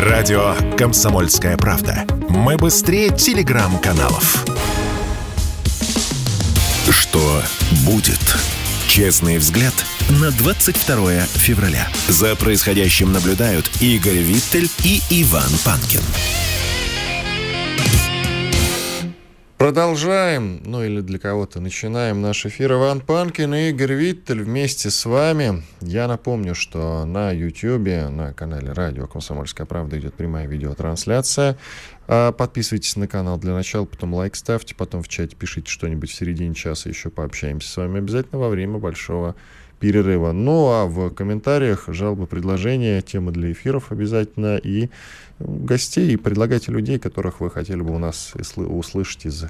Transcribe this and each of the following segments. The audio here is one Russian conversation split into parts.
Радио «Комсомольская правда». Мы быстрее телеграм-каналов. Что будет? Честный взгляд на 22 февраля. За происходящим наблюдают Игорь Виттель и Иван Панкин. Продолжаем, ну или для кого-то начинаем наш эфир. Иван Панкин и Игорь Виттель вместе с вами. Я напомню, что на YouTube, на канале Радио «Комсомольская правда» идет прямая видеотрансляция. А, подписывайтесь на канал для начала, потом лайк ставьте, потом в чате пишите что-нибудь в середине часа, еще пообщаемся с вами обязательно во время большого перерыва. Ну а в комментариях жалобы, предложения, темы для эфиров обязательно и гостей, и предлагайте людей, которых вы хотели бы у нас услышать из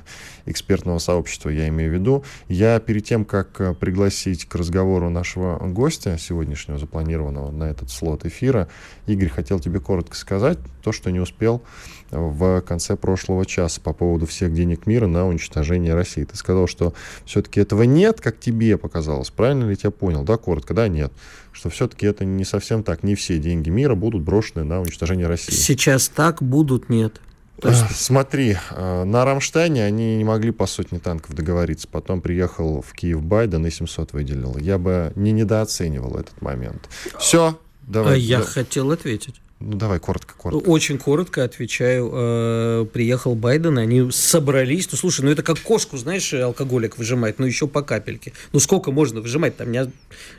экспертного сообщества, я имею в виду. Я перед тем, как э, пригласить к разговору нашего гостя сегодняшнего, запланированного на этот слот эфира, Игорь, хотел тебе коротко сказать то, что не успел в конце прошлого часа по поводу всех денег мира на уничтожение России. Ты сказал, что все-таки этого нет, как тебе показалось. Правильно ли я тебя понял? Да, коротко, да, нет что все-таки это не совсем так. Не все деньги мира будут брошены на уничтожение России. Сейчас так будут, нет. есть... Смотри, э, на Рамштайне они не могли по сотне танков договориться. Потом приехал в Киев Байден и 700 выделил. Я бы не недооценивал этот момент. Все, давай. А я да. хотел ответить. Ну, давай коротко, коротко. Очень коротко отвечаю. Э, приехал Байден, они собрались. Ну, слушай, ну это как кошку, знаешь, алкоголик выжимать, но еще по капельке. Ну, сколько можно выжимать? Там, не,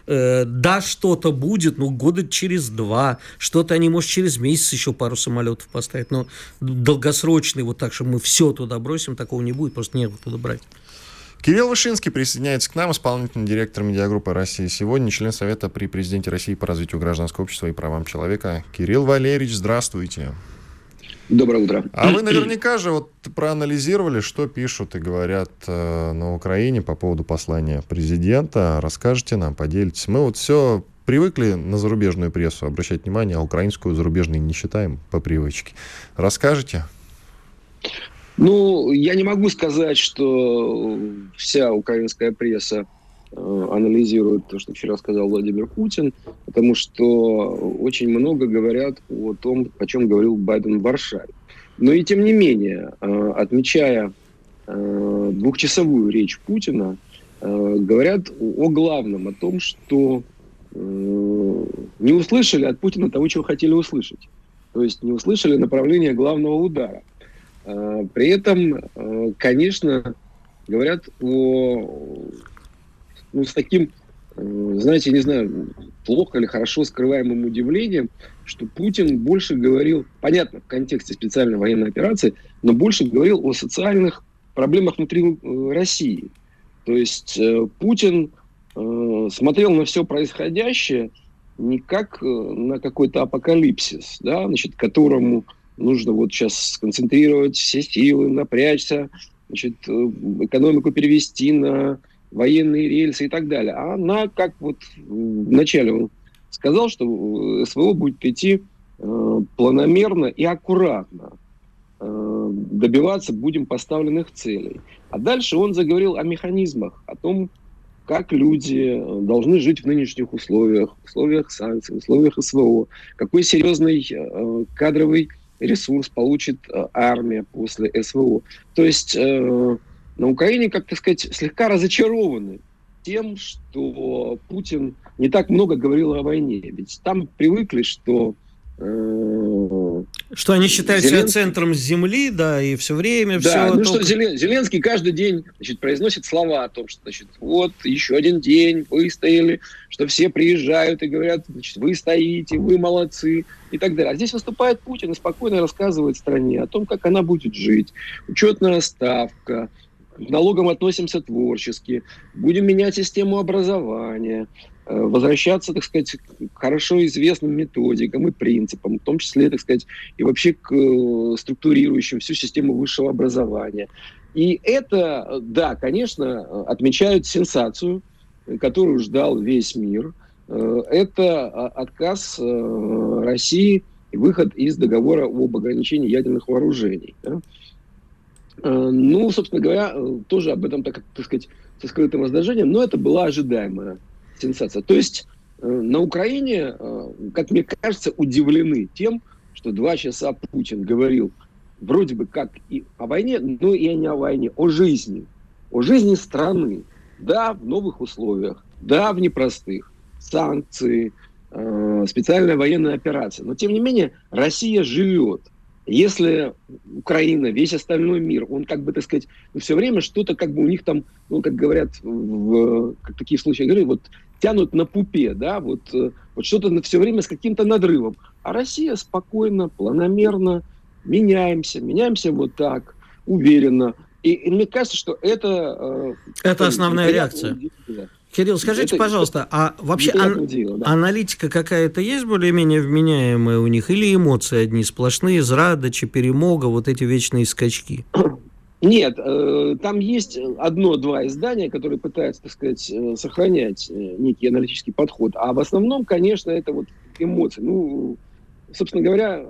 э, да, что-то будет, ну, года через два. Что-то они, может, через месяц еще пару самолетов поставить. Но долгосрочный вот так, что мы все туда бросим, такого не будет. Просто нет туда брать. Кирилл Вышинский присоединяется к нам, исполнительный директор медиагруппы России сегодня, член Совета при президенте России по развитию гражданского общества и правам человека. Кирилл Валерьевич, здравствуйте. Доброе утро. А вы наверняка же вот проанализировали, что пишут и говорят э, на Украине по поводу послания президента. Расскажите нам, поделитесь. Мы вот все привыкли на зарубежную прессу обращать внимание, а украинскую зарубежной не считаем по привычке. Расскажите? Ну, я не могу сказать, что вся украинская пресса э, анализирует то, что вчера сказал Владимир Путин, потому что очень много говорят о том, о чем говорил Байден в Варшаве. Но и тем не менее, э, отмечая э, двухчасовую речь Путина, говорят о главном, о том, что не услышали от Путина того, чего хотели услышать. То есть не услышали направление главного удара. А, при этом, а, конечно, говорят о, ну, с таким, а, знаете, не знаю, плохо или хорошо скрываемым удивлением, что Путин больше говорил, понятно, в контексте специальной военной операции, но больше говорил о социальных проблемах внутри э, России. То есть э, Путин э, смотрел на все происходящее не как на какой-то апокалипсис, да, значит, которому нужно вот сейчас сконцентрировать все силы, напрячься, значит, э, экономику перевести на военные рельсы и так далее. А она, как вот вначале он сказал, что СВО будет идти э, планомерно и аккуратно. Э, добиваться будем поставленных целей. А дальше он заговорил о механизмах, о том, как люди э, должны жить в нынешних условиях, условиях санкций, условиях СВО, какой серьезный э, кадровый ресурс получит э, армия после СВО. То есть э, на Украине, как так сказать, слегка разочарованы тем, что Путин не так много говорил о войне. Ведь там привыкли, что что они считают Зеленский... себя центром земли, да, и все время да, все... ну только... что Зеленский каждый день значит, произносит слова о том, что, значит, вот, еще один день, выстояли, что все приезжают и говорят, значит, вы стоите, вы молодцы и так далее. А здесь выступает Путин и спокойно рассказывает стране о том, как она будет жить. Учетная ставка, к налогам относимся творчески, будем менять систему образования, возвращаться, так сказать, к хорошо известным методикам и принципам, в том числе, так сказать, и вообще к э, структурирующим всю систему высшего образования. И это, да, конечно, отмечают сенсацию, которую ждал весь мир. Э, это отказ России и выход из договора об ограничении ядерных вооружений. Ну, собственно говоря, тоже об этом, так, так сказать, со скрытым раздражением, но это была ожидаемая сенсация. То есть э, на Украине, э, как мне кажется, удивлены тем, что два часа Путин говорил вроде бы как и о войне, но и не о войне, о жизни, о жизни страны, да, в новых условиях, да, в непростых, санкции, э, специальная военная операция. Но, тем не менее, Россия живет. Если Украина, весь остальной мир, он как бы, так сказать, ну, все время что-то как бы у них там, ну, как говорят, в, как такие случаи говорят, вот тянут на пупе, да, вот, э, вот что-то все время с каким-то надрывом. А Россия спокойно, планомерно, меняемся, меняемся вот так, уверенно. И, и мне кажется, что это... Э, это основная реакция. Кирилл, скажите, это, пожалуйста, а вообще ан- дело, да. аналитика какая-то есть более-менее вменяемая у них? Или эмоции одни сплошные, зрадочи, перемога, вот эти вечные скачки? Нет, э, там есть одно-два издания, которые пытаются, так сказать, э, сохранять э, некий аналитический подход. А в основном, конечно, это вот эмоции. Ну, собственно говоря,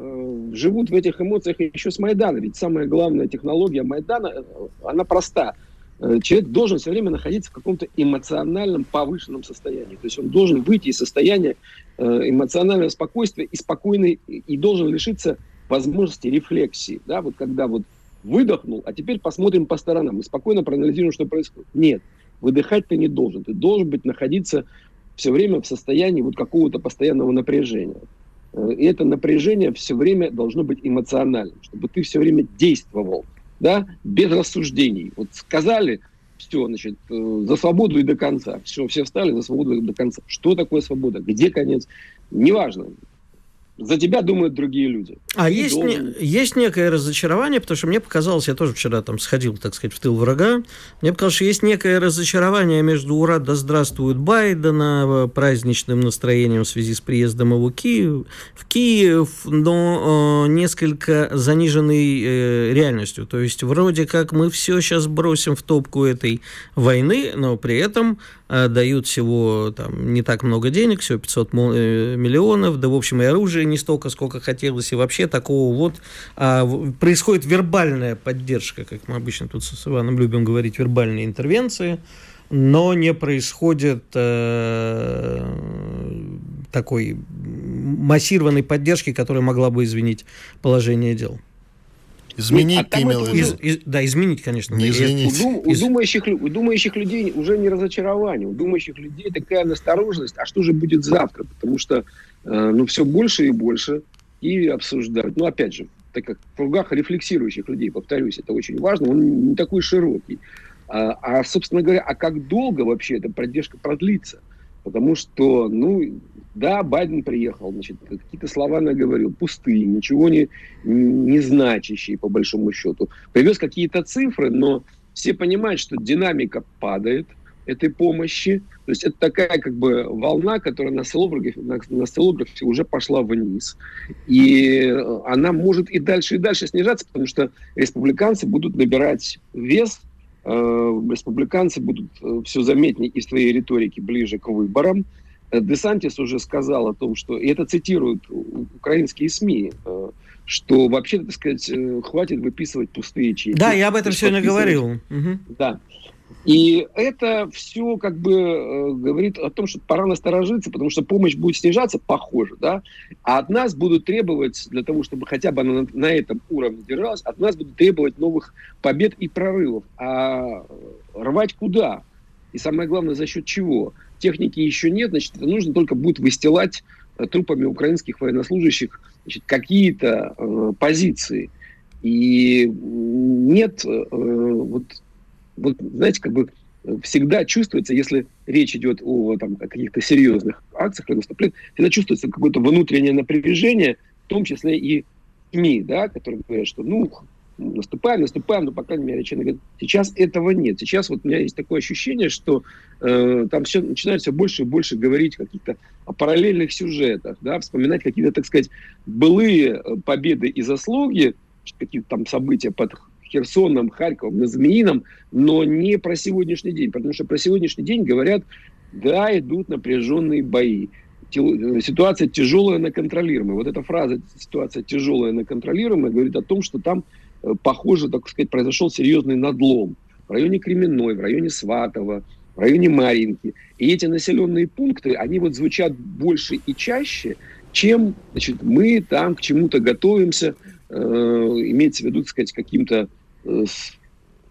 живут в этих эмоциях еще с Майдана. Ведь самая главная технология Майдана, она проста. Э, человек должен все время находиться в каком-то эмоциональном повышенном состоянии. То есть он должен выйти из состояния эмоционального спокойствия и спокойный, и должен лишиться возможности рефлексии. Да, вот когда вот выдохнул, а теперь посмотрим по сторонам и спокойно проанализируем, что происходит. Нет, выдыхать ты не должен. Ты должен быть находиться все время в состоянии вот какого-то постоянного напряжения. Э, и это напряжение все время должно быть эмоциональным, чтобы ты все время действовал, да, без рассуждений. Вот сказали, все, значит, э, за свободу и до конца. Все, все встали за свободу и до конца. Что такое свобода? Где конец? Неважно за тебя думают другие люди. А есть, не, есть некое разочарование, потому что мне показалось, я тоже вчера там сходил, так сказать, в тыл врага, мне показалось, что есть некое разочарование между «Ура, да здравствует Байдена», праздничным настроением в связи с приездом его Киев, в Киев, но э, несколько заниженной э, реальностью. То есть вроде как мы все сейчас бросим в топку этой войны, но при этом дают всего там не так много денег, всего 500 э, миллионов, да в общем и оружие не столько, сколько хотелось, и вообще такого вот а, происходит вербальная поддержка, как мы обычно тут с Иваном любим говорить, вербальные интервенции, но не происходит э, такой массированной поддержки, которая могла бы изменить положение дел. Изменить а ты имел из, из, Да, изменить, конечно. Не изменить. У, дум, у, думающих, у думающих людей уже не разочарование, у думающих людей такая настороженность, а что же будет завтра? Потому что Э, ну, все больше и больше и обсуждают. Ну, опять же, так как в кругах рефлексирующих людей, повторюсь, это очень важно, он не такой широкий. А, а, собственно говоря, а как долго вообще эта поддержка продлится? Потому что, ну, да, Байден приехал, значит, какие-то слова наговорил, пустые, ничего не, не значащие, по большому счету. Привез какие-то цифры, но все понимают, что динамика падает – этой помощи. То есть это такая как бы волна, которая на осциллографе, на, на осциллографе уже пошла вниз. И она может и дальше, и дальше снижаться, потому что республиканцы будут набирать вес, э, республиканцы будут э, все заметнее из своей риторики ближе к выборам. Десантис уже сказал о том, что, и это цитируют украинские СМИ, э, что вообще, так сказать, хватит выписывать пустые чеки. Да, я об этом сегодня говорил. Да. И это все как бы э, говорит о том, что пора насторожиться, потому что помощь будет снижаться, похоже, да, а от нас будут требовать, для того, чтобы хотя бы она на этом уровне держалась, от нас будут требовать новых побед и прорывов. А рвать куда? И самое главное, за счет чего? Техники еще нет, значит, нужно только будет выстилать э, трупами украинских военнослужащих значит, какие-то э, позиции. И нет э, вот вот, знаете, как бы всегда чувствуется, если речь идет о, там, о каких-то серьезных акциях или наступлениях, всегда чувствуется какое-то внутреннее напряжение, в том числе и СМИ, да, которые говорят, что ну, наступаем, наступаем, но, по крайней мере, речь говорит, сейчас этого нет. Сейчас вот у меня есть такое ощущение, что э, там все начинают все больше и больше говорить каких-то о параллельных сюжетах, да, вспоминать какие-то, так сказать, былые э, победы и заслуги, какие-то там события под Херсоном, Харьковом, на Змеином, но не про сегодняшний день, потому что про сегодняшний день говорят, да, идут напряженные бои. Ситуация тяжелая, но контролируемая. Вот эта фраза «ситуация тяжелая, но контролируемая» говорит о том, что там, э, похоже, так сказать, произошел серьезный надлом. В районе Кременной, в районе Сватова, в районе Маринки. И эти населенные пункты, они вот звучат больше и чаще, чем значит, мы там к чему-то готовимся, э, имеется в виду, так сказать, каким-то э,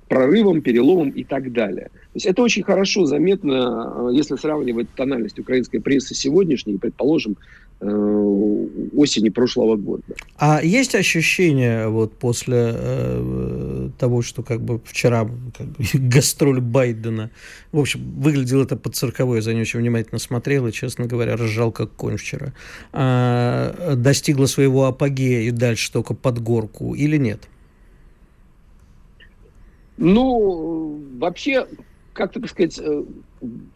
прорывом, переломом и так далее. То есть это очень хорошо заметно, э, если сравнивать тональность украинской прессы сегодняшней, предположим, э, осени прошлого года. А есть ощущение вот после э, того, что как бы вчера как бы, гастроль Байдена, в общем, выглядело это под цирковой, я за ней очень внимательно смотрел и, честно говоря, разжал как конь вчера, а, достигла своего апогея и дальше только под горку или нет? Ну, вообще, как-то, так сказать, э,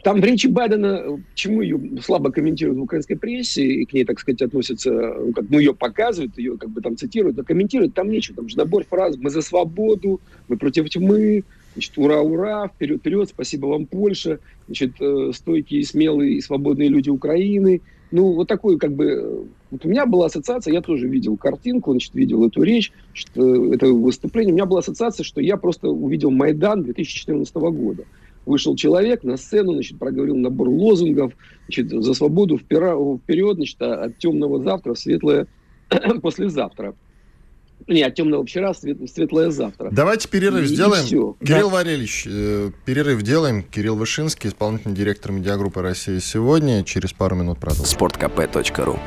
там в речи Байдена, почему ее слабо комментируют в украинской прессе, и к ней, так сказать, относятся, ну, как мы ее показывают, ее как бы там цитируют, но комментируют там нечего, там же набор фраз «мы за свободу», «мы против тьмы», значит, «ура, ура», «вперед, вперед», «спасибо вам, Польша», значит, э, «стойкие, смелые и свободные люди Украины», ну, вот такой, как бы, вот у меня была ассоциация, я тоже видел картинку, значит, видел эту речь, что, это выступление, у меня была ассоциация, что я просто увидел Майдан 2014 года. Вышел человек на сцену, значит, проговорил набор лозунгов, значит, за свободу вперед, значит, а от темного завтра в светлое послезавтра. Не, от темного вчера, свет, светлое завтра. Давайте перерыв и, сделаем. И Кирилл да. Варельевич, э, перерыв делаем. Кирилл Вышинский, исполнительный директор медиагруппы «Россия сегодня». Через пару минут продолжим. Спорткп.ру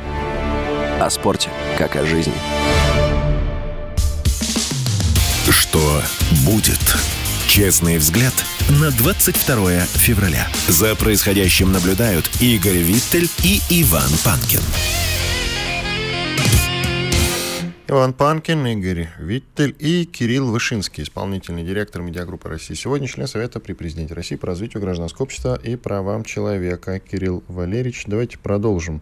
О спорте, как о жизни. Что будет? Честный взгляд на 22 февраля. За происходящим наблюдают Игорь Виттель и Иван Панкин. Иван Панкин, Игорь Виттель и Кирилл Вышинский, исполнительный директор медиагруппы России. Сегодня член Совета при президенте России по развитию гражданского общества и правам человека. Кирилл Валерьевич, давайте продолжим.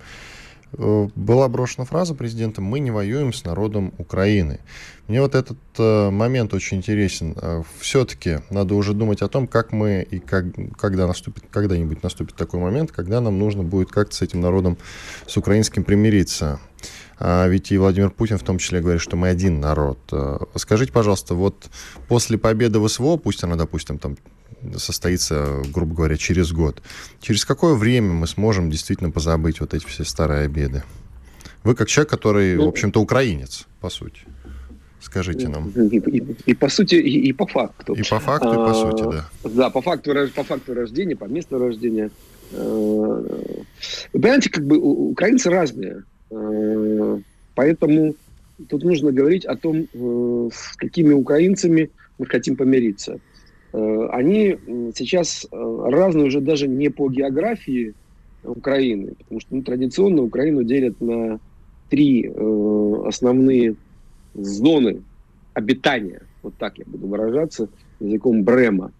Э, была брошена фраза президента «Мы не воюем с народом Украины». Мне вот этот э, момент очень интересен. Э, Все-таки надо уже думать о том, как мы и как, когда наступит, когда-нибудь наступит такой момент, когда нам нужно будет как-то с этим народом, с украинским примириться. А ведь и Владимир Путин в том числе говорит, что мы один народ. Скажите, пожалуйста, вот после победы в СВО, пусть она, допустим, там состоится, грубо говоря, через год, через какое время мы сможем действительно позабыть вот эти все старые обиды? Вы как человек, который, ну, в общем-то, украинец, по сути. Скажите нам. И, и, и по сути, и, и по факту. И по факту, и по сути, да. Да, по факту, по факту рождения, по месту рождения. Э, вы понимаете, как бы украинцы разные. Э, поэтому тут нужно говорить о том, э, с какими украинцами мы хотим помириться. Э, они сейчас разные уже даже не по географии Украины, потому что ну, традиционно Украину делят на три основные зоны обитания, вот так я буду выражаться языком Брема.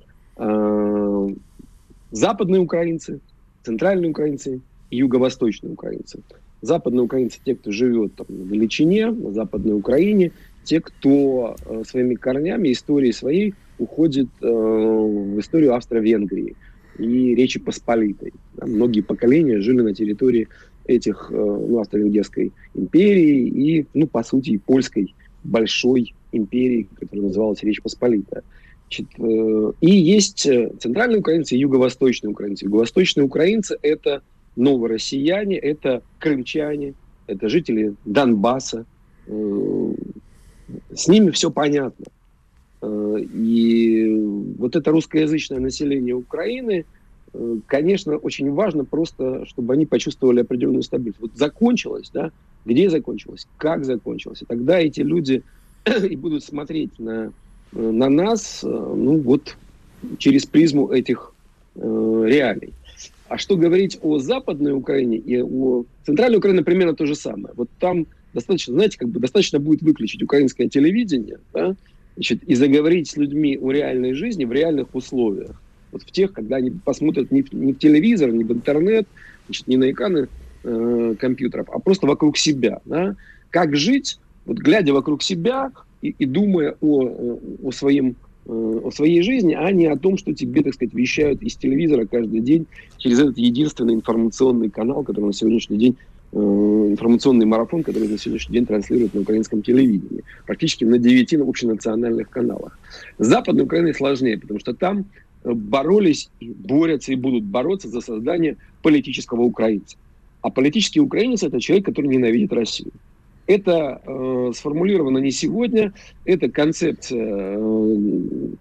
Западные украинцы, центральные украинцы и юго-восточные украинцы. Западные украинцы, те, кто живет там, в Величине, на Западной Украине, те, кто э, своими корнями, историей своей уходит э, в историю Австро-Венгрии и Речи Посполитой. Да, многие поколения жили на территории этих э, ну, Австро-Венгерской империи и, ну, по сути, и польской большой империи, которая называлась Речь Посполитая. Значит, э, и есть э, центральные украинцы и юго-восточные украинцы. Юго-восточные украинцы – это новороссияне, это крымчане, это жители Донбасса. Э, с ними все понятно. Э, и вот это русскоязычное население Украины, э, конечно, очень важно просто, чтобы они почувствовали определенную стабильность. Вот закончилось, да, где закончилось, как закончилось. И тогда эти люди и будут смотреть на, на нас, ну вот, через призму этих э, реалий. А что говорить о Западной Украине и о Центральной Украине примерно то же самое. Вот там достаточно, знаете, как бы достаточно будет выключить украинское телевидение, да, значит, и заговорить с людьми о реальной жизни в реальных условиях. Вот в тех, когда они посмотрят не в, не в телевизор, не в интернет, значит, не на экраны э, компьютеров, а просто вокруг себя. Да? Как жить, вот глядя вокруг себя и, и думая о, о своем о своей жизни, а не о том, что тебе, так сказать, вещают из телевизора каждый день через этот единственный информационный канал, который на сегодняшний день э, информационный марафон, который на сегодняшний день транслирует на украинском телевидении, практически на девяти общенациональных каналах. С Западной Украиной сложнее, потому что там э, боролись, борются и будут бороться за создание политического украинца. А политический украинец – это человек, который ненавидит Россию. Это э, сформулировано не сегодня, это концепция э,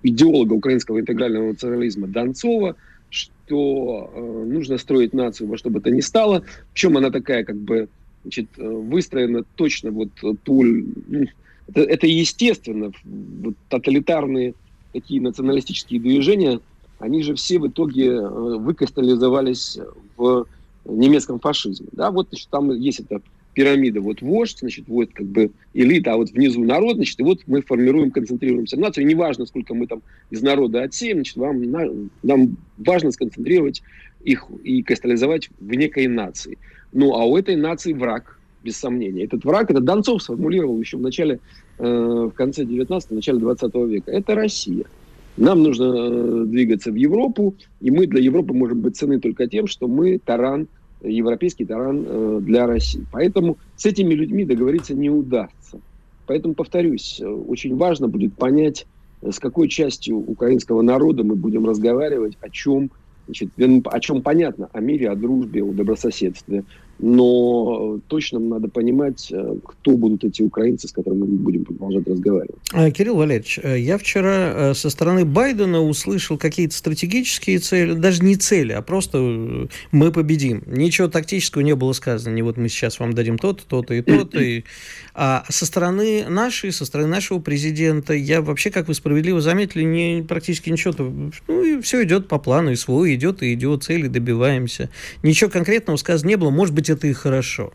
идеолога украинского интегрального национализма Донцова, что э, нужно строить нацию во что бы то ни стало. Причем она такая как бы значит, э, выстроена точно вот толь... Ну, это, это естественно. Вот, тоталитарные такие националистические движения, они же все в итоге э, выкристаллизовались в немецком фашизме. Да, вот значит, там есть это пирамида, вот вождь, значит, вот как бы элита, а вот внизу народ, значит, и вот мы формируем, концентрируемся на нацию. Неважно, сколько мы там из народа отсеем, значит, вам, нам важно сконцентрировать их и кристаллизовать в некой нации. Ну, а у этой нации враг, без сомнения. Этот враг, это Донцов сформулировал еще в начале, э, в конце 19-го, начале 20 века. Это Россия. Нам нужно э, двигаться в Европу, и мы для Европы можем быть цены только тем, что мы таран европейский таран э, для России. Поэтому с этими людьми договориться не удастся. Поэтому, повторюсь, э, очень важно будет понять, э, с какой частью украинского народа мы будем разговаривать, о чем, значит, о чем понятно, о мире, о дружбе, о добрососедстве но точно надо понимать, э, кто будут эти украинцы, с которыми мы будем продолжать разговаривать. А, Кирилл Валерьевич, э, я вчера э, со стороны Байдена услышал какие-то стратегические цели, даже не цели, а просто мы победим. Ничего тактического не было сказано. Не вот мы сейчас вам дадим то-то, то-то и то-то. И... А со стороны нашей, со стороны нашего президента, я вообще, как вы справедливо заметили, не, практически ничего. Ну, и все идет по плану, и свой идет, и идет, цели добиваемся. Ничего конкретного сказано не было. Может быть, быть, это и хорошо.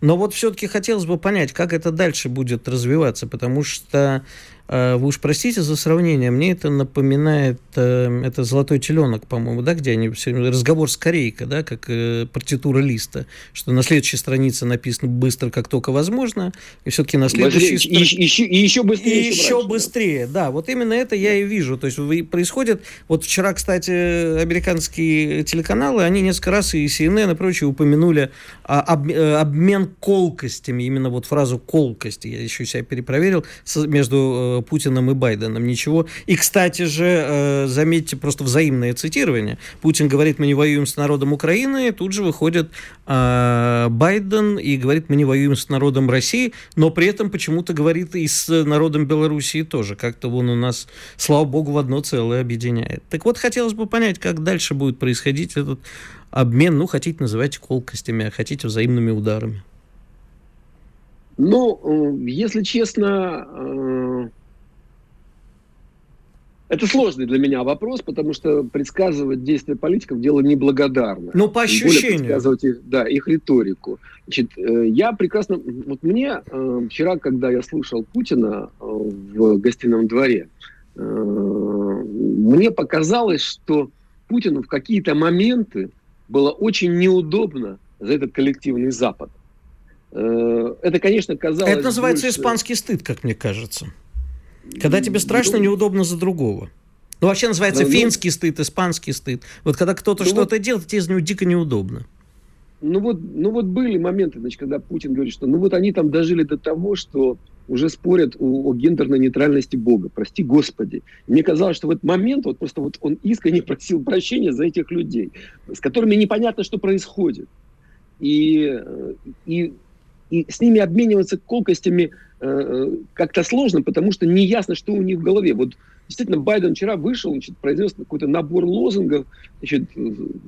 Но вот все-таки хотелось бы понять, как это дальше будет развиваться, потому что вы уж простите за сравнение, мне это напоминает, э, это «Золотой теленок», по-моему, да, где они все разговор с корейкой, да, как э, партитура листа, что на следующей странице написано быстро, как только возможно, и все-таки на следующей странице... И, еще, и еще быстрее. И еще, раньше, быстрее, да. да. Вот именно это я и вижу. То есть происходит... Вот вчера, кстати, американские телеканалы, они несколько раз и CNN и прочее упомянули об, э, обмен колкостями, именно вот фразу колкости, я еще себя перепроверил, между Путиным и Байденом. Ничего. И, кстати же, э, заметьте просто взаимное цитирование. Путин говорит, мы не воюем с народом Украины, тут же выходит э, Байден и говорит, мы не воюем с народом России, но при этом почему-то говорит и с народом Белоруссии тоже. Как-то он у нас, слава богу, в одно целое объединяет. Так вот, хотелось бы понять, как дальше будет происходить этот обмен, ну, хотите называйте колкостями, а хотите взаимными ударами. Ну, э, если честно, это сложный для меня вопрос, потому что предсказывать действия политиков дело неблагодарное. Ну, по ощущению. предсказывать их, да, их риторику. Значит, э, я прекрасно... Вот мне э, вчера, когда я слушал Путина э, в гостином дворе, мне показалось, что Путину в какие-то моменты было очень неудобно за этот коллективный Запад. Это, конечно, казалось... Это называется больше... испанский стыд, как мне кажется. Когда тебе страшно, ну, неудобно за другого. Ну, вообще называется ну, финский стыд, испанский стыд. Вот когда кто-то ну, что-то вот, делает, тебе из него дико неудобно. Ну вот, ну вот были моменты, значит, когда Путин говорит, что ну вот они там дожили до того, что уже спорят о, о гендерной нейтральности Бога. Прости Господи. Мне казалось, что в этот момент вот просто вот он искренне просил прощения за этих людей, с которыми непонятно, что происходит. И, и, и с ними обмениваться колкостями Э, как-то сложно, потому что не ясно, что у них в голове. Вот действительно Байден вчера вышел, значит, произнес какой-то набор лозунгов, значит,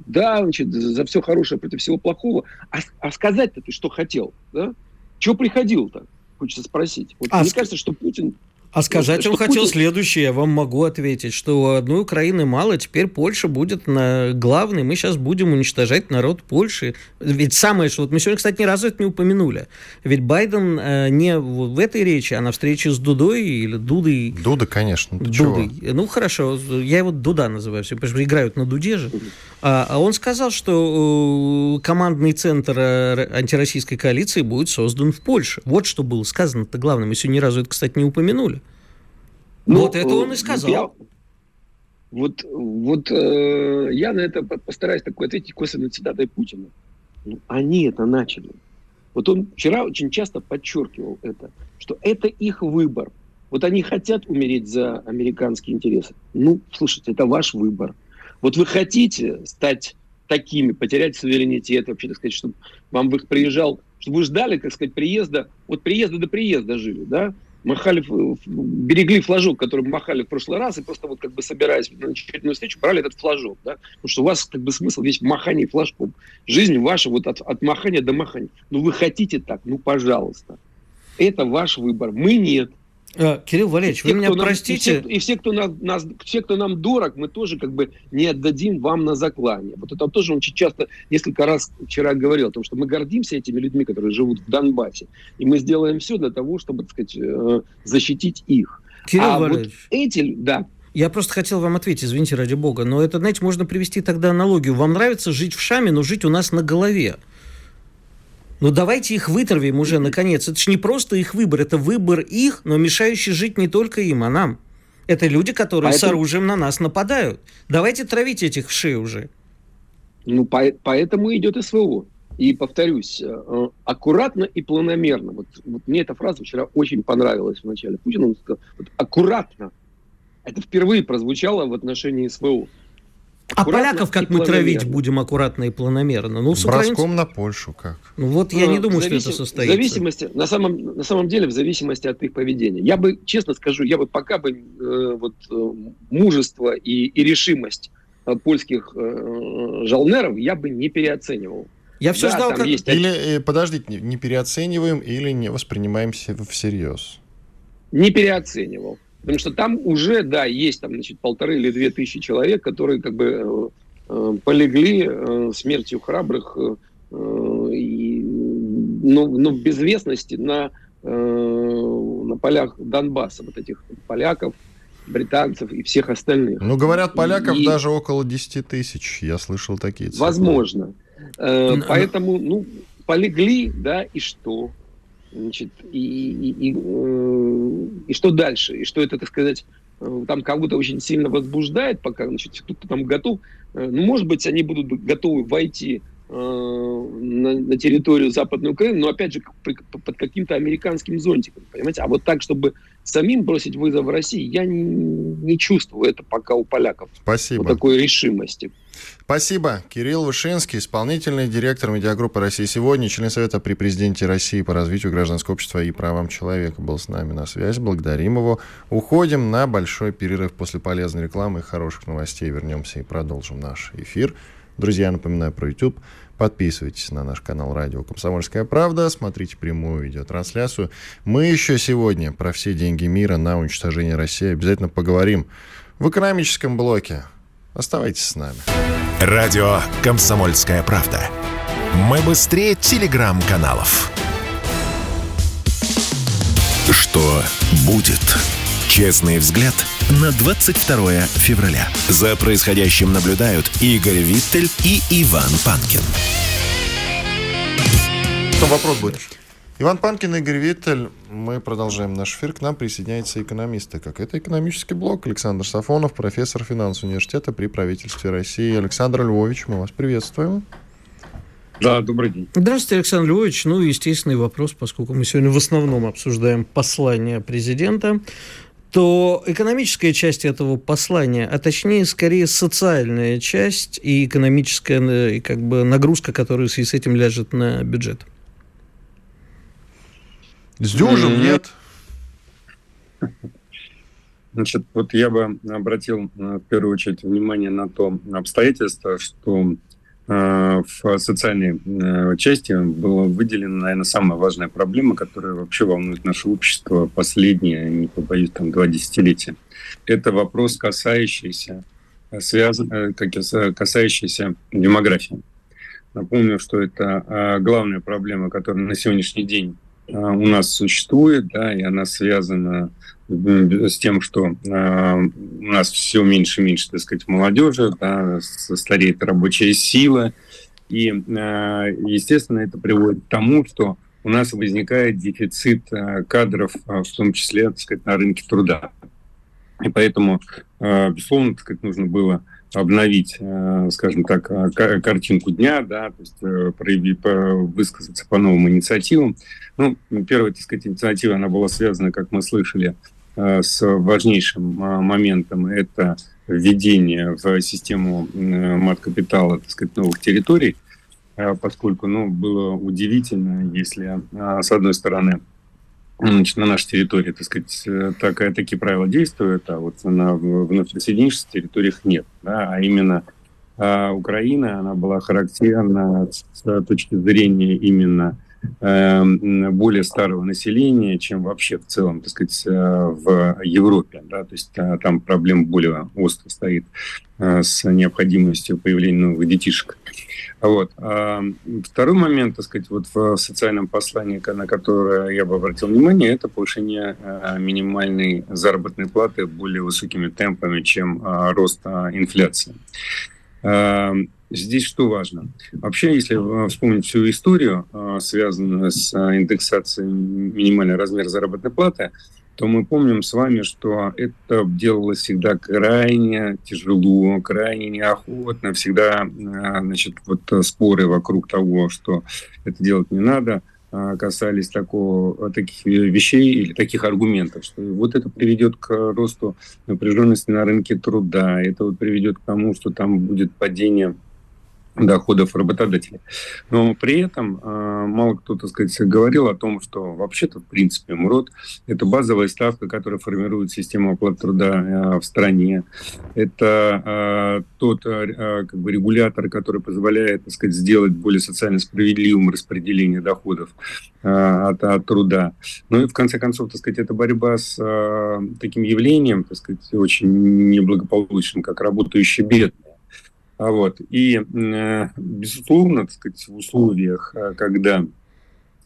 да, значит, за все хорошее против всего плохого. А, а сказать-то ты что хотел, да? Чего приходил-то? Хочется спросить. Вот а мне кажется, что Путин а сказать он хотел Путин... следующее, я вам могу ответить, что у одной Украины мало, теперь Польша будет на главной, мы сейчас будем уничтожать народ Польши. Ведь самое, что вот мы сегодня, кстати, ни разу это не упомянули. Ведь Байден э, не в этой речи, а на встрече с Дудой или Дудой. Дуда, конечно. Дудой. Чего? Ну хорошо, я его Дуда называю, все, потому что играют на Дуде же. А, а он сказал, что э, командный центр э, антироссийской коалиции будет создан в Польше. Вот что было сказано-то главное. Мы сегодня ни разу это, кстати, не упомянули. Ну, вот это он и сказал. Я, вот вот э, я на это постараюсь такой ответить косвенной цитатой Путина. Ну, они это начали. Вот он вчера очень часто подчеркивал это, что это их выбор. Вот они хотят умереть за американские интересы. Ну, слушайте, это ваш выбор. Вот вы хотите стать такими, потерять суверенитет, вообще, так сказать, чтобы вам бы приезжал, чтобы вы ждали, так сказать, приезда, от приезда до приезда жили, да, махали, берегли флажок, который махали в прошлый раз, и просто вот как бы собираясь на очередную встречу, брали этот флажок, да, потому что у вас как бы смысл весь в махании флажком. Жизнь ваша вот от, от махания до махания. Ну, вы хотите так, ну, пожалуйста. Это ваш выбор. Мы нет. А, Кирилл Валерьевич, вы меня простите. и, все, и все, кто нас, нас, все, кто нам дорог, мы тоже как бы не отдадим вам на заклание. Вот это тоже очень часто, несколько раз вчера говорил о том, что мы гордимся этими людьми, которые живут в Донбассе. И мы сделаем все для того, чтобы, так сказать, э, защитить их. Кирилл а Валерьевич. Вот эти, да, я просто хотел вам ответить, извините, ради бога, но это, знаете, можно привести тогда аналогию. Вам нравится жить в Шаме, но жить у нас на голове. Ну давайте их вытравим уже, наконец. Это же не просто их выбор, это выбор их, но мешающий жить не только им, а нам. Это люди, которые поэтому... с оружием на нас нападают. Давайте травить этих вшей уже. Ну, по, поэтому идет СВО. И повторюсь, э, аккуратно и планомерно. Вот, вот мне эта фраза вчера очень понравилась в начале Путина. Он сказал, вот, аккуратно. Это впервые прозвучало в отношении СВО. А поляков как мы травить будем аккуратно и планомерно? Ну, с Броском на Польшу как? Ну вот я ну, не думаю, зависим, что это состоится. В зависимости, на самом, на самом деле, в зависимости от их поведения. Я бы, честно скажу, я бы пока бы э, вот, э, мужество и, и решимость э, польских э, жалнеров я бы не переоценивал. Я все да, ждал, как... Есть... Или, э, подождите, не переоцениваем или не воспринимаем всерьез? Не переоценивал. Потому что там уже, да, есть там, значит, полторы или две тысячи человек, которые как бы э, э полегли э, смертью храбрых, э, э, и, но, но в безвестности на, э, на полях Донбасса, вот этих поляков, британцев и всех остальных. Ну, говорят, поляков и, даже около 10 тысяч, я слышал такие цифры. Возможно. Э, поэтому, ну, полегли, да, и что? Значит, и, и, и, э, и что дальше? И что это, так сказать, э, там кого-то очень сильно возбуждает, пока значит, кто-то там готов. Э, ну, может быть, они будут готовы войти на, на территорию Западной Украины, но опять же под каким-то американским зонтиком, понимаете? А вот так, чтобы самим бросить вызов в России, я не, не чувствую это пока у поляков. Спасибо. Вот такой решимости. Спасибо. Кирилл Вышинский, исполнительный директор медиагруппы «Россия сегодня», член Совета при президенте России по развитию гражданского общества и правам человека, был с нами на связи. Благодарим его. Уходим на большой перерыв после полезной рекламы и хороших новостей. Вернемся и продолжим наш эфир. Друзья, напоминаю про YouTube. Подписывайтесь на наш канал «Радио Комсомольская правда», смотрите прямую видеотрансляцию. Мы еще сегодня про все деньги мира на уничтожение России обязательно поговорим в экономическом блоке. Оставайтесь с нами. Радио «Комсомольская правда». Мы быстрее телеграм-каналов. Что будет? Честный взгляд на 22 февраля. За происходящим наблюдают Игорь Виттель и Иван Панкин. Что вопрос будет? Иван Панкин, Игорь Виттель. Мы продолжаем наш эфир. К нам присоединяются экономисты. Как это экономический блок. Александр Сафонов, профессор финансового университета при правительстве России. Александр Львович, мы вас приветствуем. Да, добрый день. Здравствуйте, Александр Львович. Ну, естественный вопрос, поскольку мы сегодня в основном обсуждаем послание президента то экономическая часть этого послания, а точнее скорее социальная часть и экономическая э, и как бы нагрузка, которая в связи с этим ляжет на бюджет. Сдюжим, mm-hmm. нет? Значит, вот я бы обратил э, в первую очередь внимание на то обстоятельство, что в социальной э, части была выделена, наверное, самая важная проблема, которая вообще волнует наше общество последние, не побоюсь, там, два десятилетия. Это вопрос, касающийся, связан, касающийся демографии. Напомню, что это главная проблема, которая на сегодняшний день у нас существует, да, и она связана с тем, что э, у нас все меньше и меньше, так сказать, молодежи, да, стареет рабочая сила, и, э, естественно, это приводит к тому, что у нас возникает дефицит э, кадров, в том числе, так сказать, на рынке труда. И поэтому, э, безусловно, так сказать, нужно было обновить, э, скажем так, э, картинку дня, да, то есть э, проявить, высказаться по новым инициативам. Ну, первая, так сказать, инициатива, она была связана, как мы слышали, с важнейшим моментом – это введение в систему мат-капитала, так сказать, новых территорий, поскольку, ну, было удивительно, если, с одной стороны, значит, на нашей территории, так сказать, такая, такие правила действуют, а вот на вновь присоединившихся территориях нет, да, а именно а Украина, она была характерна с точки зрения именно более старого населения, чем вообще в целом, так сказать, э, в Европе. Да? То есть э, там проблема более остро стоит э, с необходимостью появления новых детишек. Вот. А второй момент, так сказать, вот в социальном послании, на которое я бы обратил внимание, это повышение минимальной заработной платы более высокими темпами, чем рост инфляции. Эм, здесь что важно? Вообще, если вспомнить всю историю, э, связанную с э, индексацией минимального размера заработной платы, то мы помним с вами, что это делалось всегда крайне тяжело, крайне неохотно, всегда э, значит, вот споры вокруг того, что это делать не надо – касались такого, таких вещей или таких аргументов, что вот это приведет к росту напряженности на рынке труда, это вот приведет к тому, что там будет падение доходов работодателей. Но при этом э, мало кто, так сказать, говорил о том, что вообще-то, в принципе, МРОД – это базовая ставка, которая формирует систему оплаты труда э, в стране. Это э, тот как бы регулятор, который позволяет, так сказать, сделать более социально справедливым распределение доходов от, от труда. Ну и, в конце концов, так сказать, это борьба с таким явлением, так сказать, очень неблагополучным, как работающие бедные а вот. И, э, безусловно, так сказать, в условиях, э, когда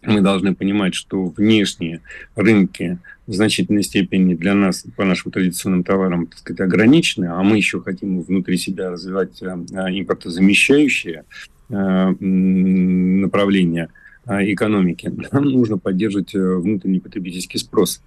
мы должны понимать, что внешние рынки в значительной степени для нас, по нашим традиционным товарам, так сказать, ограничены, а мы еще хотим внутри себя развивать э, импортозамещающие направления – а, экономики, нам нужно поддерживать э, внутренний потребительский спрос.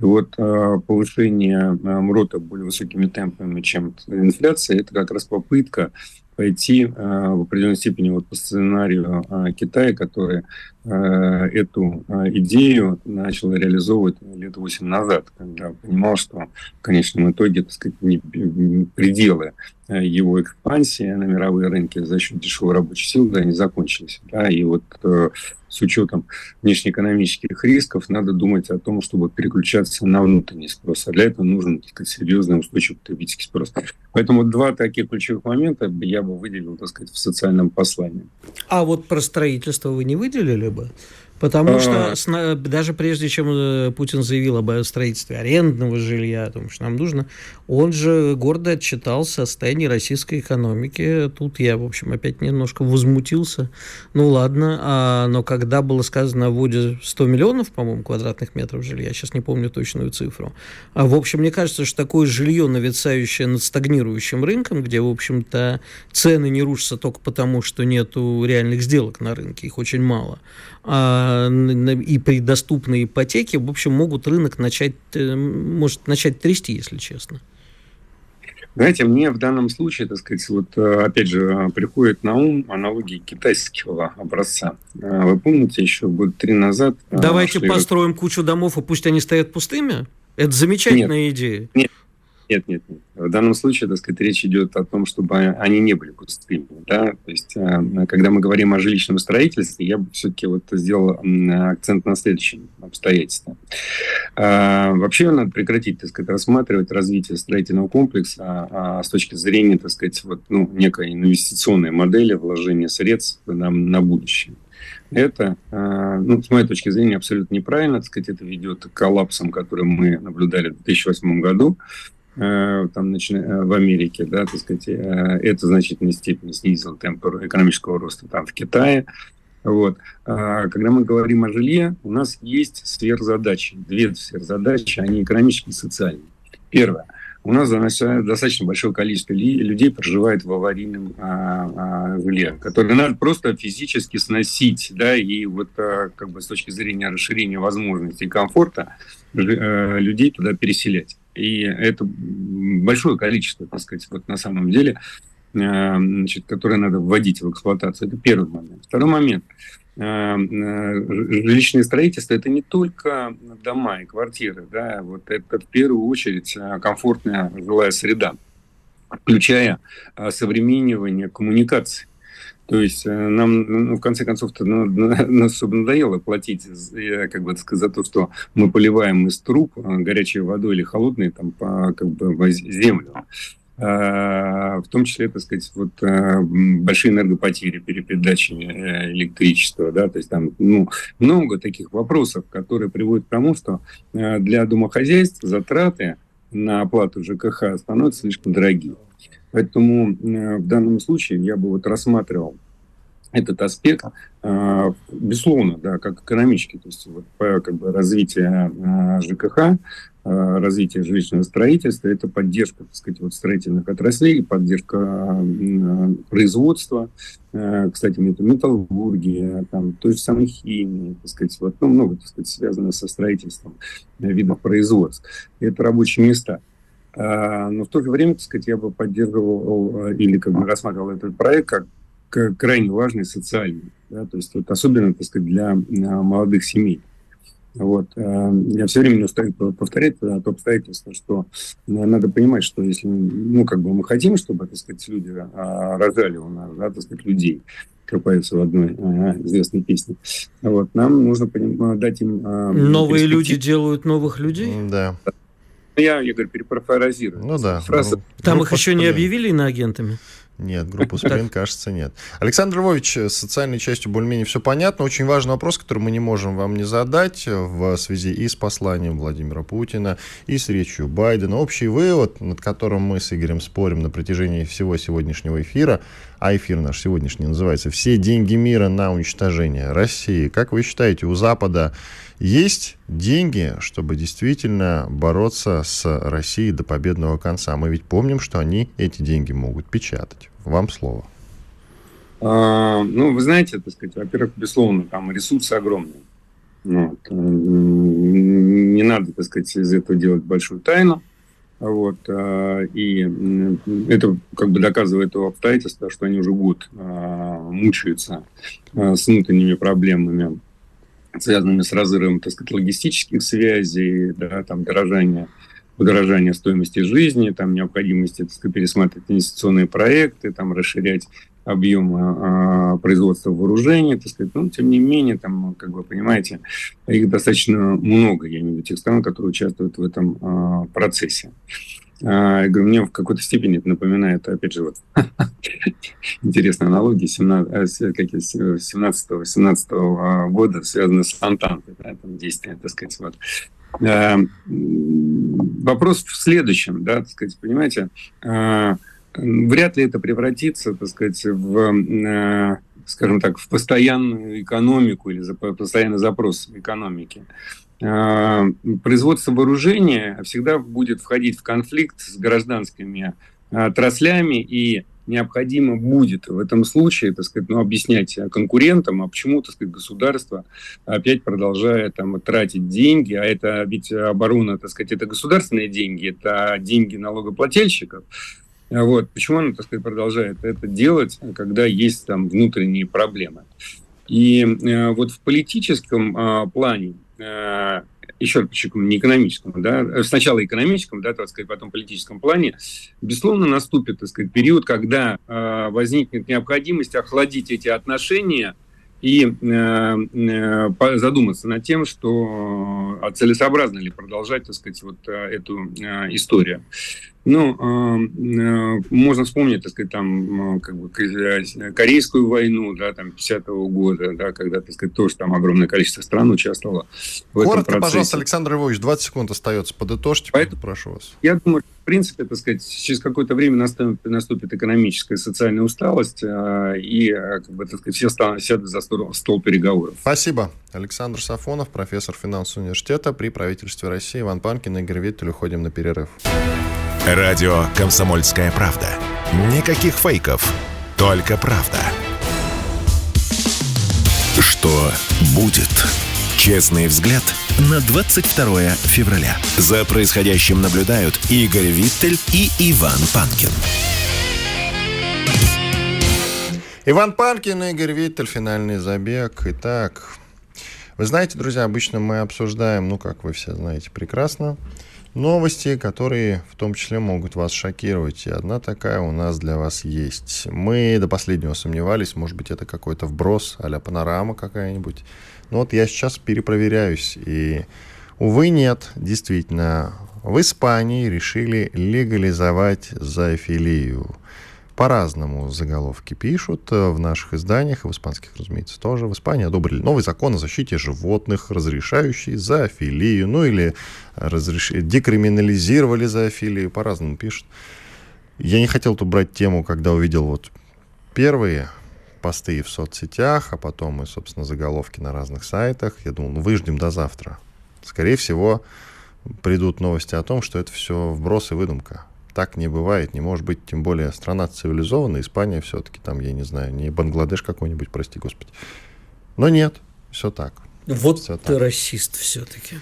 И вот а, повышение МРОТа более высокими темпами, чем инфляция, это как раз попытка пойти в определенной степени вот по сценарию Китая, который эту идею начал реализовывать лет 8 назад, когда понимал, что в конечном итоге, так сказать, пределы его экспансии на мировые рынки за счет дешевой рабочей силы да, не закончились. Да, и вот э, с учетом внешнеэкономических рисков надо думать о том, чтобы переключаться на внутренний спрос. А для этого нужен сказать, серьезный устойчивый потребительский спрос. Поэтому два таких ключевых момента я бы выделил так сказать, в социальном послании. А вот про строительство вы не выделили бы? Потому а. что даже прежде, чем э, Путин заявил об строительстве арендного жилья, о том, что нам нужно, он же гордо отчитался о состоянии российской экономики. Тут я, в общем, опять немножко возмутился. Ну ладно, а, но когда было сказано о вводе 100 миллионов, по-моему, квадратных метров жилья, сейчас не помню точную цифру, а, в общем, мне кажется, что такое жилье, нависающее над стагнирующим рынком, где, в общем-то, цены не рушатся только потому, что нету реальных сделок на рынке, их очень мало, а, и при доступной ипотеке, в общем, могут рынок начать, э, может начать трясти, если честно. Знаете, мне в данном случае, так сказать, вот э, опять же приходит на ум аналогии китайского образца. Э, вы помните, еще год три назад... Давайте построим кучу домов, и пусть они стоят пустыми? Это замечательная нет, идея. Нет, нет, нет, нет. В данном случае, так сказать, речь идет о том, чтобы они не были пустыми. Да? То есть, э, когда мы говорим о жилищном строительстве, я бы все-таки вот сделал акцент на следующем обстоятельстве. А, вообще надо прекратить, так сказать, рассматривать развитие строительного комплекса а, а с точки зрения, так сказать, вот, ну, некой инвестиционной модели вложения средств нам на будущее. Это, э, ну, с моей точки зрения, абсолютно неправильно. Так сказать, это ведет к коллапсам, которые мы наблюдали в 2008 году. Э, там, э, в Америке, да, так сказать, э, это в значительной степени снизило темп экономического роста там в Китае. Вот. А когда мы говорим о жилье, у нас есть сверхзадачи, две сверхзадачи, они экономические и социальные. Первое. У нас достаточно большое количество людей проживает в аварийном а, а, жилье, которое надо просто физически сносить, да, и вот а, как бы с точки зрения расширения возможностей и комфорта людей туда переселять. И это большое количество, так сказать, вот на самом деле, э, значит, которое надо вводить в эксплуатацию. Это первый момент. Второй момент. жилищное строительство – это не только дома и квартиры, да, вот это в первую очередь комфортная жилая среда, включая современнивание коммуникаций. То есть э, нам, ну, в конце концов-то ну, нас особо надоело платить как бы, сказать, за то, что мы поливаем из труб э, горячей водой или холодной там, по как бы, землю. А, в том числе, так сказать, вот э, большие энергопотери при передаче электричества, да, то есть там ну, много таких вопросов, которые приводят к тому, что для домохозяйств затраты на оплату ЖКХ становятся слишком дорогие. Поэтому в данном случае я бы вот рассматривал этот аспект, а, безусловно, да, как экономический, то есть вот, как бы развитие а, ЖКХ, а, развитие жилищного строительства, это поддержка, так сказать, вот строительных отраслей, поддержка производства, кстати, металлургии, там, той же самой химии, так сказать, вот, ну, много, так сказать, связано со строительством видов производств. Это рабочие места. Но в то же время, так сказать, я бы поддерживал или как бы рассматривал этот проект как крайне важный социальный, да, то есть вот особенно, так сказать, для молодых семей. Вот. Э, я все время устаю повторять то обстоятельство, что э, надо понимать, что если ну, как бы мы хотим, чтобы, так сказать, люди рожали у нас, да, так сказать, людей, как поется в одной известной песне, вот, нам нужно дать им... Новые люди делают новых людей? Да. Я, я говорю, перепарафразирую. Ну да. Фраза... Ну, Там их еще не объявили иноагентами? Нет, группу Сплин, кажется, нет. Александр Львович, с социальной частью более-менее все понятно. Очень важный вопрос, который мы не можем вам не задать в связи и с посланием Владимира Путина, и с речью Байдена. Общий вывод, над которым мы с Игорем спорим на протяжении всего сегодняшнего эфира, а эфир наш сегодняшний называется «Все деньги мира на уничтожение России». Как вы считаете, у Запада есть деньги, чтобы действительно бороться с Россией до победного конца. Мы ведь помним, что они эти деньги могут печатать. Вам слово. А, ну, вы знаете, так сказать, во-первых, безусловно, там ресурсы огромные. Вот. Э, не надо, так сказать, из этого делать большую тайну. Вот, а, и это как бы доказывает то обстоятельство, что они уже год а, мучаются с внутренними проблемами связанными с разрывом, так сказать, логистических связей, да, там, дорожания, удорожания стоимости жизни, там, необходимости, так сказать, пересматривать инвестиционные проекты, там, расширять объем а, производства вооружений, так сказать. Но, тем не менее, там, как вы понимаете, их достаточно много, я имею в виду тех стран, которые участвуют в этом а, процессе. А, я говорю, мне в какой-то степени это напоминает, опять же, вот интересная аналогия 17-18 а, года, связанная с Антантой, там действия, так сказать, вот. А, вопрос в следующем, да, так сказать, понимаете, вряд ли это превратится, так сказать, в скажем так, в постоянную экономику или постоянный запрос экономики. Э, производство вооружения всегда будет входить в конфликт с гражданскими отраслями, и необходимо будет в этом случае, так сказать, ну, объяснять конкурентам, а почему, так сказать, государство опять продолжает там тратить деньги, а это ведь оборона, так сказать, это государственные деньги, это деньги налогоплательщиков. Вот. Почему оно, так сказать, продолжает это делать, когда есть там внутренние проблемы? И э, вот в политическом э, плане Э, еще раз подчеркну, не экономическом, да, э, сначала экономическом, да, так сказать, потом политическом плане, безусловно, наступит, так сказать, период, когда э, возникнет необходимость охладить эти отношения и э, э, задуматься над тем, что э, целесообразно ли продолжать, так сказать, вот э, эту э, историю. Ну, э, э, можно вспомнить, так сказать, там, э, как бы, Корейскую войну, да, там, 50-го года, да, когда, так сказать, тоже там огромное количество стран участвовало в Коротко, этом процессе. пожалуйста, Александр Львович, 20 секунд остается, подытожьте, Поэтому, прошу вас. Я думаю, в принципе, так сказать, через какое-то время наступит, наступит экономическая и социальная усталость, и, как бы, так сказать, все сядут за стол, стол переговоров. Спасибо. Александр Сафонов, профессор финансового университета при правительстве России. Иван Панкин, Игорь Виттель. Уходим на перерыв. Радио «Комсомольская правда». Никаких фейков, только правда. Что будет? Честный взгляд на 22 февраля. За происходящим наблюдают Игорь Виттель и Иван Панкин. Иван Панкин, Игорь Виттель, финальный забег. Итак, вы знаете, друзья, обычно мы обсуждаем, ну, как вы все знаете прекрасно, новости, которые в том числе могут вас шокировать. И одна такая у нас для вас есть. Мы до последнего сомневались, может быть, это какой-то вброс а панорама какая-нибудь. Но вот я сейчас перепроверяюсь, и, увы, нет, действительно, в Испании решили легализовать зоофилию. По-разному заголовки пишут э, в наших изданиях, и в испанских, разумеется, тоже. В Испании одобрили новый закон о защите животных, разрешающий зоофилию, ну или разреш... декриминализировали зоофилию, по-разному пишут. Я не хотел тут брать тему, когда увидел вот первые посты в соцсетях, а потом и, собственно, заголовки на разных сайтах. Я думал, ну выждем до завтра. Скорее всего, придут новости о том, что это все вброс и выдумка так не бывает, не может быть, тем более страна цивилизованная, Испания все-таки там, я не знаю, не Бангладеш какой-нибудь, прости господи. Но нет, все так. Вот все ты так. расист все-таки.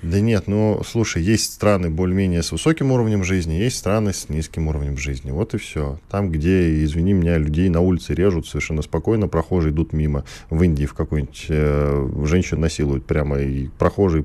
Да нет, ну, слушай, есть страны более-менее с высоким уровнем жизни, есть страны с низким уровнем жизни. Вот и все. Там, где, извини меня, людей на улице режут совершенно спокойно, прохожие идут мимо. В Индии в какой-нибудь э, женщину насилуют прямо, и прохожий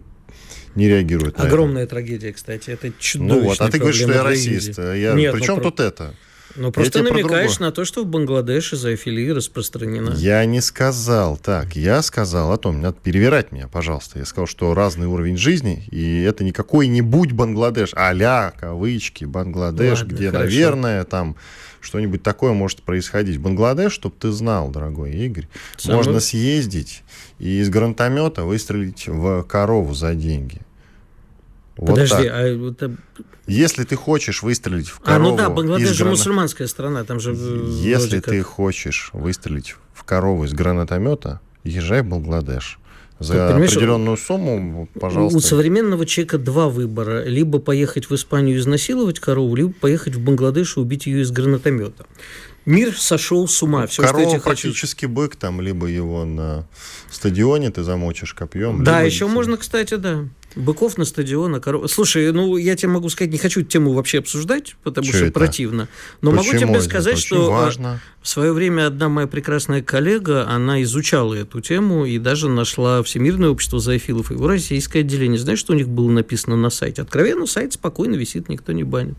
не реагируют Огромная трагедия, кстати. Это чудовищная Ну вот, а ты говоришь, что я расист. Я... Нет, Причем ну, тут про... это? Ну, просто намекаешь на то, что в Бангладеше зоофилия распространена. Я не сказал так. Я сказал о том, надо перевирать меня, пожалуйста. Я сказал, что разный уровень жизни, и это не какой-нибудь Бангладеш, а кавычки, Бангладеш, Ладно, где, хорошо. наверное, там что-нибудь такое может происходить. Бангладеш, чтобы ты знал, дорогой Игорь, Само... можно съездить и из гранатомета выстрелить в корову за деньги. Вот Подожди, так. а это... Если ты хочешь выстрелить в корову... А, ну да, Бангладеш же грана... мусульманская страна, там же... Если ты хочешь выстрелить в корову из гранатомета, езжай в Бангладеш. За определенную сумму, пожалуйста. У современного человека два выбора. Либо поехать в Испанию изнасиловать корову, либо поехать в Бангладеш и убить ее из гранатомета. Мир сошел с ума. Все, Корова что практически хочу... бык, там, либо его на стадионе ты замочишь копьем. Да, еще можно, кстати, да. Быков на стадион, а коров... Слушай, ну я тебе могу сказать, не хочу тему вообще обсуждать, потому что, что противно. Но Почему? могу тебе сказать, это что а, важно. в свое время одна моя прекрасная коллега, она изучала эту тему и даже нашла Всемирное общество зоофилов и его российское отделение. Знаешь, что у них было написано на сайте? Откровенно, сайт спокойно висит, никто не банит.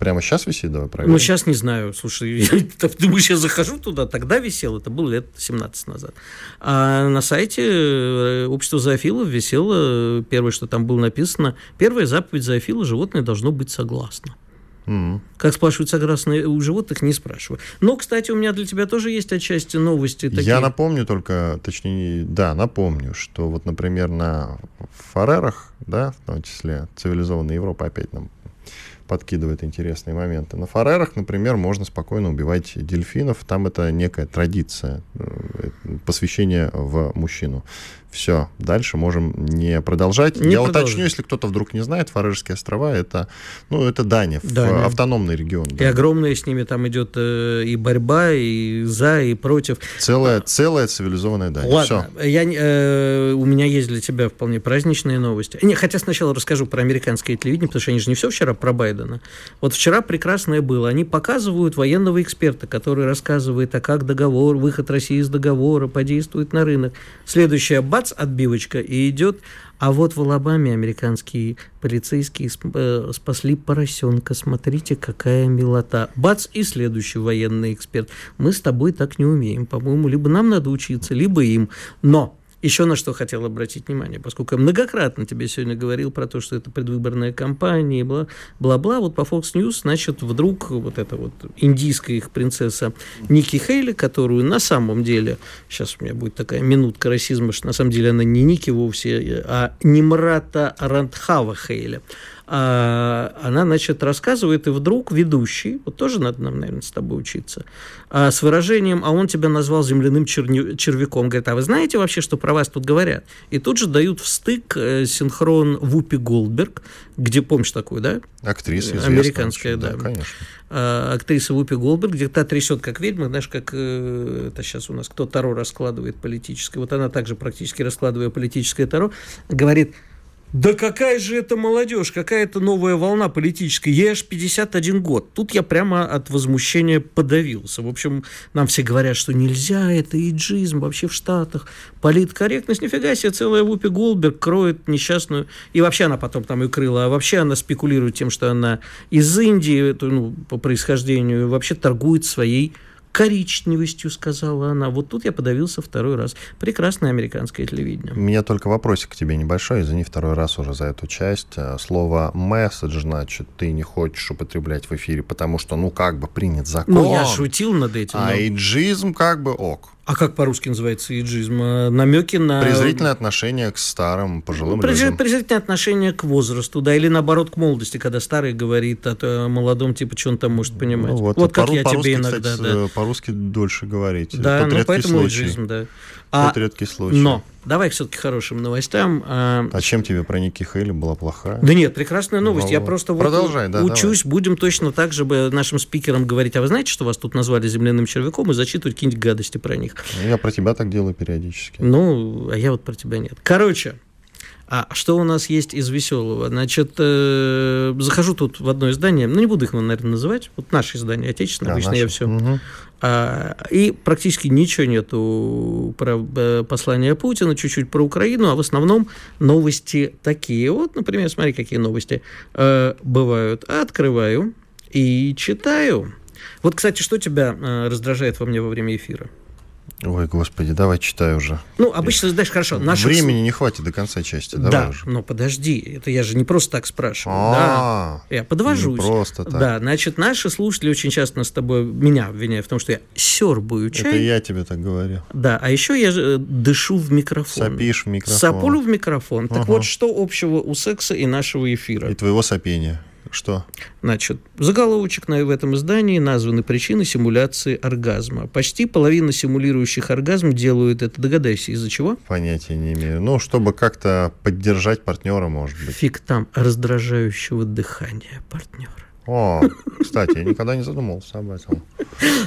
Прямо сейчас висит, давай проверим. Ну, сейчас не знаю. Слушай, я, думаю, сейчас захожу туда, тогда висел, это было лет 17 назад. А на сайте э, общества зоофилов висело первое, что что там было написано, первая заповедь зоофила, животное должно быть согласно. Mm-hmm. Как спрашивают согласно у животных, не спрашиваю. Но, кстати, у меня для тебя тоже есть отчасти новости. Такие. Я напомню только, точнее, да, напомню, что вот, например, на Фарерах, да, в том числе цивилизованная Европа опять нам подкидывает интересные моменты. На Фарерах, например, можно спокойно убивать дельфинов. Там это некая традиция, э, посвящение в мужчину. Все, дальше можем не продолжать. Не Я продолжим. уточню, если кто-то вдруг не знает, Фарерские острова это, ну, это Дания, Дания. автономный регион. И огромная с ними там идет э, и борьба, и за, и против. Целая, целая цивилизованная Дания. Ладно, Все. Я, э, у меня есть для тебя вполне праздничные новости. Не, хотя сначала расскажу про американское телевидение, потому что они же не все вчера про Байдена. Вот вчера прекрасное было. Они показывают военного эксперта, который рассказывает, а как договор, выход России из договора подействует на рынок. Следующая бац, бац, отбивочка, и идет. А вот в Алабаме американские полицейские э, спасли поросенка. Смотрите, какая милота. Бац, и следующий военный эксперт. Мы с тобой так не умеем. По-моему, либо нам надо учиться, либо им. Но еще на что хотел обратить внимание, поскольку я многократно тебе сегодня говорил про то, что это предвыборная кампания, бла-бла-бла, вот по Fox News, значит, вдруг вот эта вот индийская их принцесса Ники Хейли, которую на самом деле, сейчас у меня будет такая минутка расизма, что на самом деле она не Ники вовсе, а Нимрата Рандхава Хейли, она, значит, рассказывает, и вдруг ведущий, вот тоже надо нам, наверное, с тобой учиться, а, с выражением, а он тебя назвал земляным черни- червяком, говорит, а вы знаете вообще, что про вас тут говорят? И тут же дают в стык э, синхрон Вупи Голдберг, где, помнишь такую, да? Актриса. Американская, да. да. конечно. А, актриса Вупи Голдберг, где та трясет как ведьма, знаешь, как э, это сейчас у нас кто Таро раскладывает политическое, вот она также практически раскладывая политическое Таро, говорит, Да какая же это молодежь, какая это новая волна политическая. Ей аж 51 год. Тут я прямо от возмущения подавился. В общем, нам все говорят, что нельзя, это иджизм вообще в Штатах. Политкорректность, нифига себе, целая Вупи Голдберг кроет несчастную. И вообще она потом там ее крыла. А вообще она спекулирует тем, что она из Индии, ну, по происхождению, вообще торгует своей коричневостью, сказала она. Вот тут я подавился второй раз. Прекрасное американское телевидение. У меня только вопросик к тебе небольшой, извини, второй раз уже за эту часть. Э, слово «месседж», значит, ты не хочешь употреблять в эфире, потому что, ну, как бы принят закон. Ну, я шутил над этим. А но... иджизм как бы ок. А как по-русски называется иджизм? Э, Намеки на... Презрительное отношение к старым, пожилым Презр... людям. Презрительное отношение к возрасту, да, или наоборот к молодости, когда старый говорит о молодом, типа, что он там может понимать. Ну, вот, вот как по- я тебе иногда, кстати, да. По-русски дольше говорить. Да, ну поэтому случай. иджизм, да. А, Тот редкий случай. Но, давай все-таки хорошим новостям. А, а чем тебе про Ники Хейли была плохая? Да нет, прекрасная новость. Я просто Продолжай, вот да, учусь, давай. будем точно так же нашим спикерам говорить, а вы знаете, что вас тут назвали земляным червяком и зачитывать какие-нибудь гадости про них. Я про тебя так делаю периодически. Ну, а я вот про тебя нет. Короче, а что у нас есть из веселого? Значит, э, захожу тут в одно издание, ну не буду их, наверное, называть, вот наше издание, отечественное, да, обычно наше. я все. Угу. А, и практически ничего нету про э, послание Путина, чуть-чуть про Украину, а в основном новости такие. Вот, например, смотри, какие новости э, бывают. Открываю и читаю. Вот, кстати, что тебя э, раздражает во мне во время эфира? Ой, господи, давай читай уже. Ну, обычно, знаешь, хорошо. Наших... Времени не хватит до конца части. Давай да, уже. но подожди, это я же не просто так спрашиваю. А, да, я подвожусь. Не просто так. Да, значит, наши слушатели очень часто с тобой меня обвиняют в том, что я сербую чай. Это я тебе так говорю. Да, а еще я э, дышу в микрофон. Сопишь в микрофон. Саполю в микрофон. Так вот, что общего у секса и нашего эфира? И твоего сопения. Что? Значит, заголовочек в этом издании названы причины симуляции оргазма. Почти половина симулирующих оргазм делают это. Догадайся, из-за чего? Понятия не имею. Ну, чтобы как-то поддержать партнера, может быть. Фиг там раздражающего дыхания партнера. О, кстати, я никогда не задумывался об этом.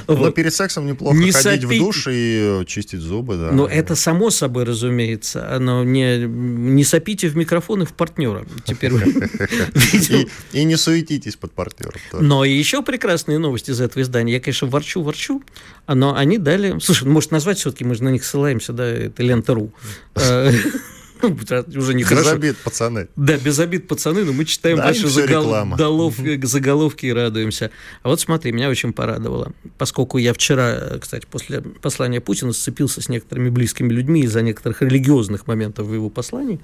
Но перед сексом неплохо не ходить сопи... в душ и чистить зубы, да. Но это само собой, разумеется. Оно не, не сопите в микрофон и в партнера. Теперь и, не суетитесь под партнером. Но еще прекрасные новости из этого издания. Я, конечно, ворчу, ворчу, но они дали... Слушай, ну, может, назвать все-таки, мы же на них ссылаемся, да, это лента.ру. уже не Без обид, пацаны. Да, без обид, пацаны, но мы читаем да, ваши заголовки, заголовки и радуемся. А вот смотри, меня очень порадовало. Поскольку я вчера, кстати, после послания Путина сцепился с некоторыми близкими людьми из-за некоторых религиозных моментов в его послании,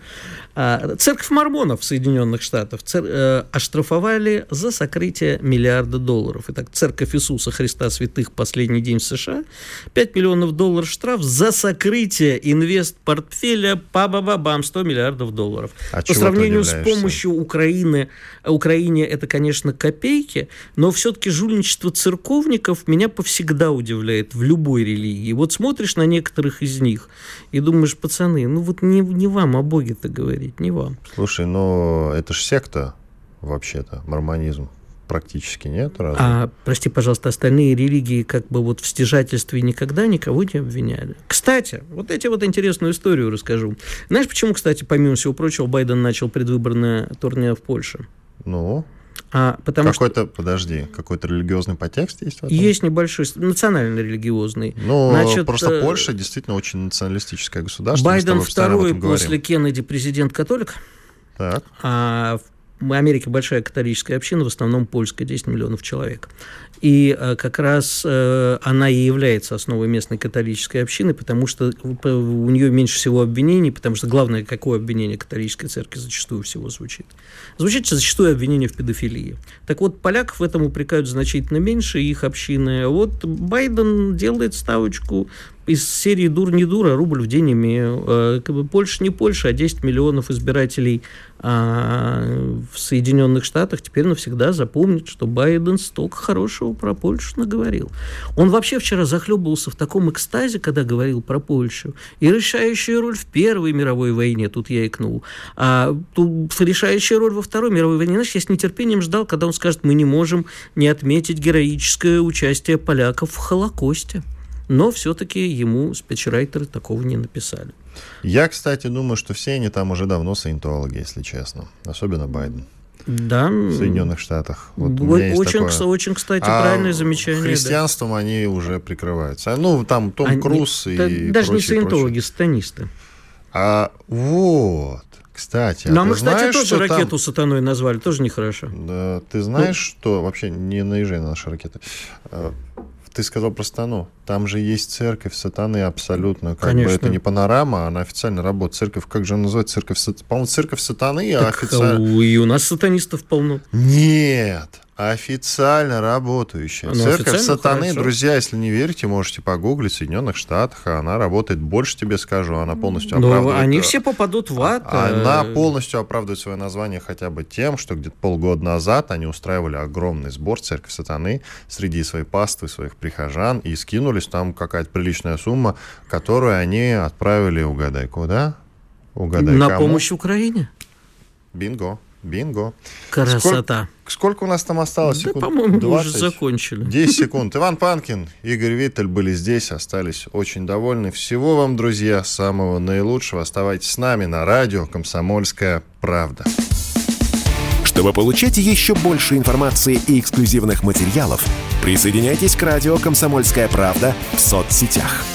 а, церковь мормонов Соединенных Штатах э, оштрафовали за сокрытие миллиарда долларов. Итак, церковь Иисуса Христа Святых последний день в США 5 миллионов долларов штраф за сокрытие инвест-портфеля па ба ба бам, 100 миллиардов долларов. А По сравнению с помощью Украины, Украине это, конечно, копейки, но все-таки жульничество церковников меня повсегда удивляет в любой религии. Вот смотришь на некоторых из них и думаешь, пацаны, ну вот не, не вам о Боге-то говорить, не вам. Слушай, ну это же секта вообще-то, мормонизм практически нет. Разве? А, прости, пожалуйста, остальные религии как бы вот в стяжательстве никогда никого не обвиняли. Кстати, вот эти вот интересную историю расскажу. Знаешь, почему, кстати, помимо всего прочего, Байден начал предвыборное турне в Польше? Ну? А, потому какой-то, что... подожди, какой-то религиозный подтекст есть в этом? Есть небольшой, национально-религиозный. Ну, Значит, просто э... Польша действительно очень националистическое государство. Байден второй после Кеннеди президент-католик. Так. А в в Америке большая католическая община, в основном польская, 10 миллионов человек. И э, как раз э, она и является основой местной католической общины, потому что у нее меньше всего обвинений, потому что главное, какое обвинение католической церкви зачастую всего звучит. Звучит зачастую обвинение в педофилии. Так вот, поляков в этом упрекают значительно меньше, их общины. Вот Байден делает ставочку из серии «Дур не дура», рубль в день имею. Э, Польша не Польша, а 10 миллионов избирателей а, в Соединенных Штатах теперь навсегда запомнят, что Байден столько хорошего про Польшу наговорил. Он вообще вчера захлебывался в таком экстазе, когда говорил про Польшу. И решающая роль в Первой мировой войне, тут я икнул, а тут решающая роль во Второй мировой войне. Знаешь, я с нетерпением ждал, когда он скажет, мы не можем не отметить героическое участие поляков в Холокосте но все-таки ему спичрайтеры такого не написали. Я, кстати, думаю, что все они там уже давно саентологи, если честно. Особенно Байден. Да. В Соединенных Штатах. Вот очень, такое. очень, кстати, а правильное замечание. Христианством да. они уже прикрываются. Ну, там Том они, Круз и. Да, даже прочие, не саентологи, сатанисты. А вот. Кстати, ну, а мы, кстати, знаешь, тоже ракету там... сатаной назвали, тоже нехорошо. Да, ты знаешь, ну... что вообще не наезжай на наши ракеты. Ты сказал про стану. Там же есть церковь сатаны абсолютно. Как Конечно. бы это не панорама, она официально работает. Церковь, как же она называется? Церковь, по-моему, церковь сатаны, а официально... И у нас сатанистов полно. Нет. Официально работающая. Ну, Церковь официально сатаны, хорошо. друзья, если не верите, можете погуглить в Соединенных Штатах. Она работает, больше тебе скажу, она полностью Но оправдывает... они все попадут в ад. Она э. полностью оправдывает свое название хотя бы тем, что где-то полгода назад они устраивали огромный сбор Церковь сатаны среди своей паствы, своих прихожан, и скинулись там какая-то приличная сумма, которую они отправили, угадай, куда? Угадай, На кому? помощь Украине. Бинго. Бинго. Красота. Сколько, сколько у нас там осталось? Да, по-моему, 20? уже закончили. 10 секунд. Иван Панкин, Игорь Виттель были здесь, остались очень довольны. Всего вам, друзья, самого наилучшего. Оставайтесь с нами на радио «Комсомольская правда». Чтобы получать еще больше информации и эксклюзивных материалов, присоединяйтесь к радио «Комсомольская правда» в соцсетях –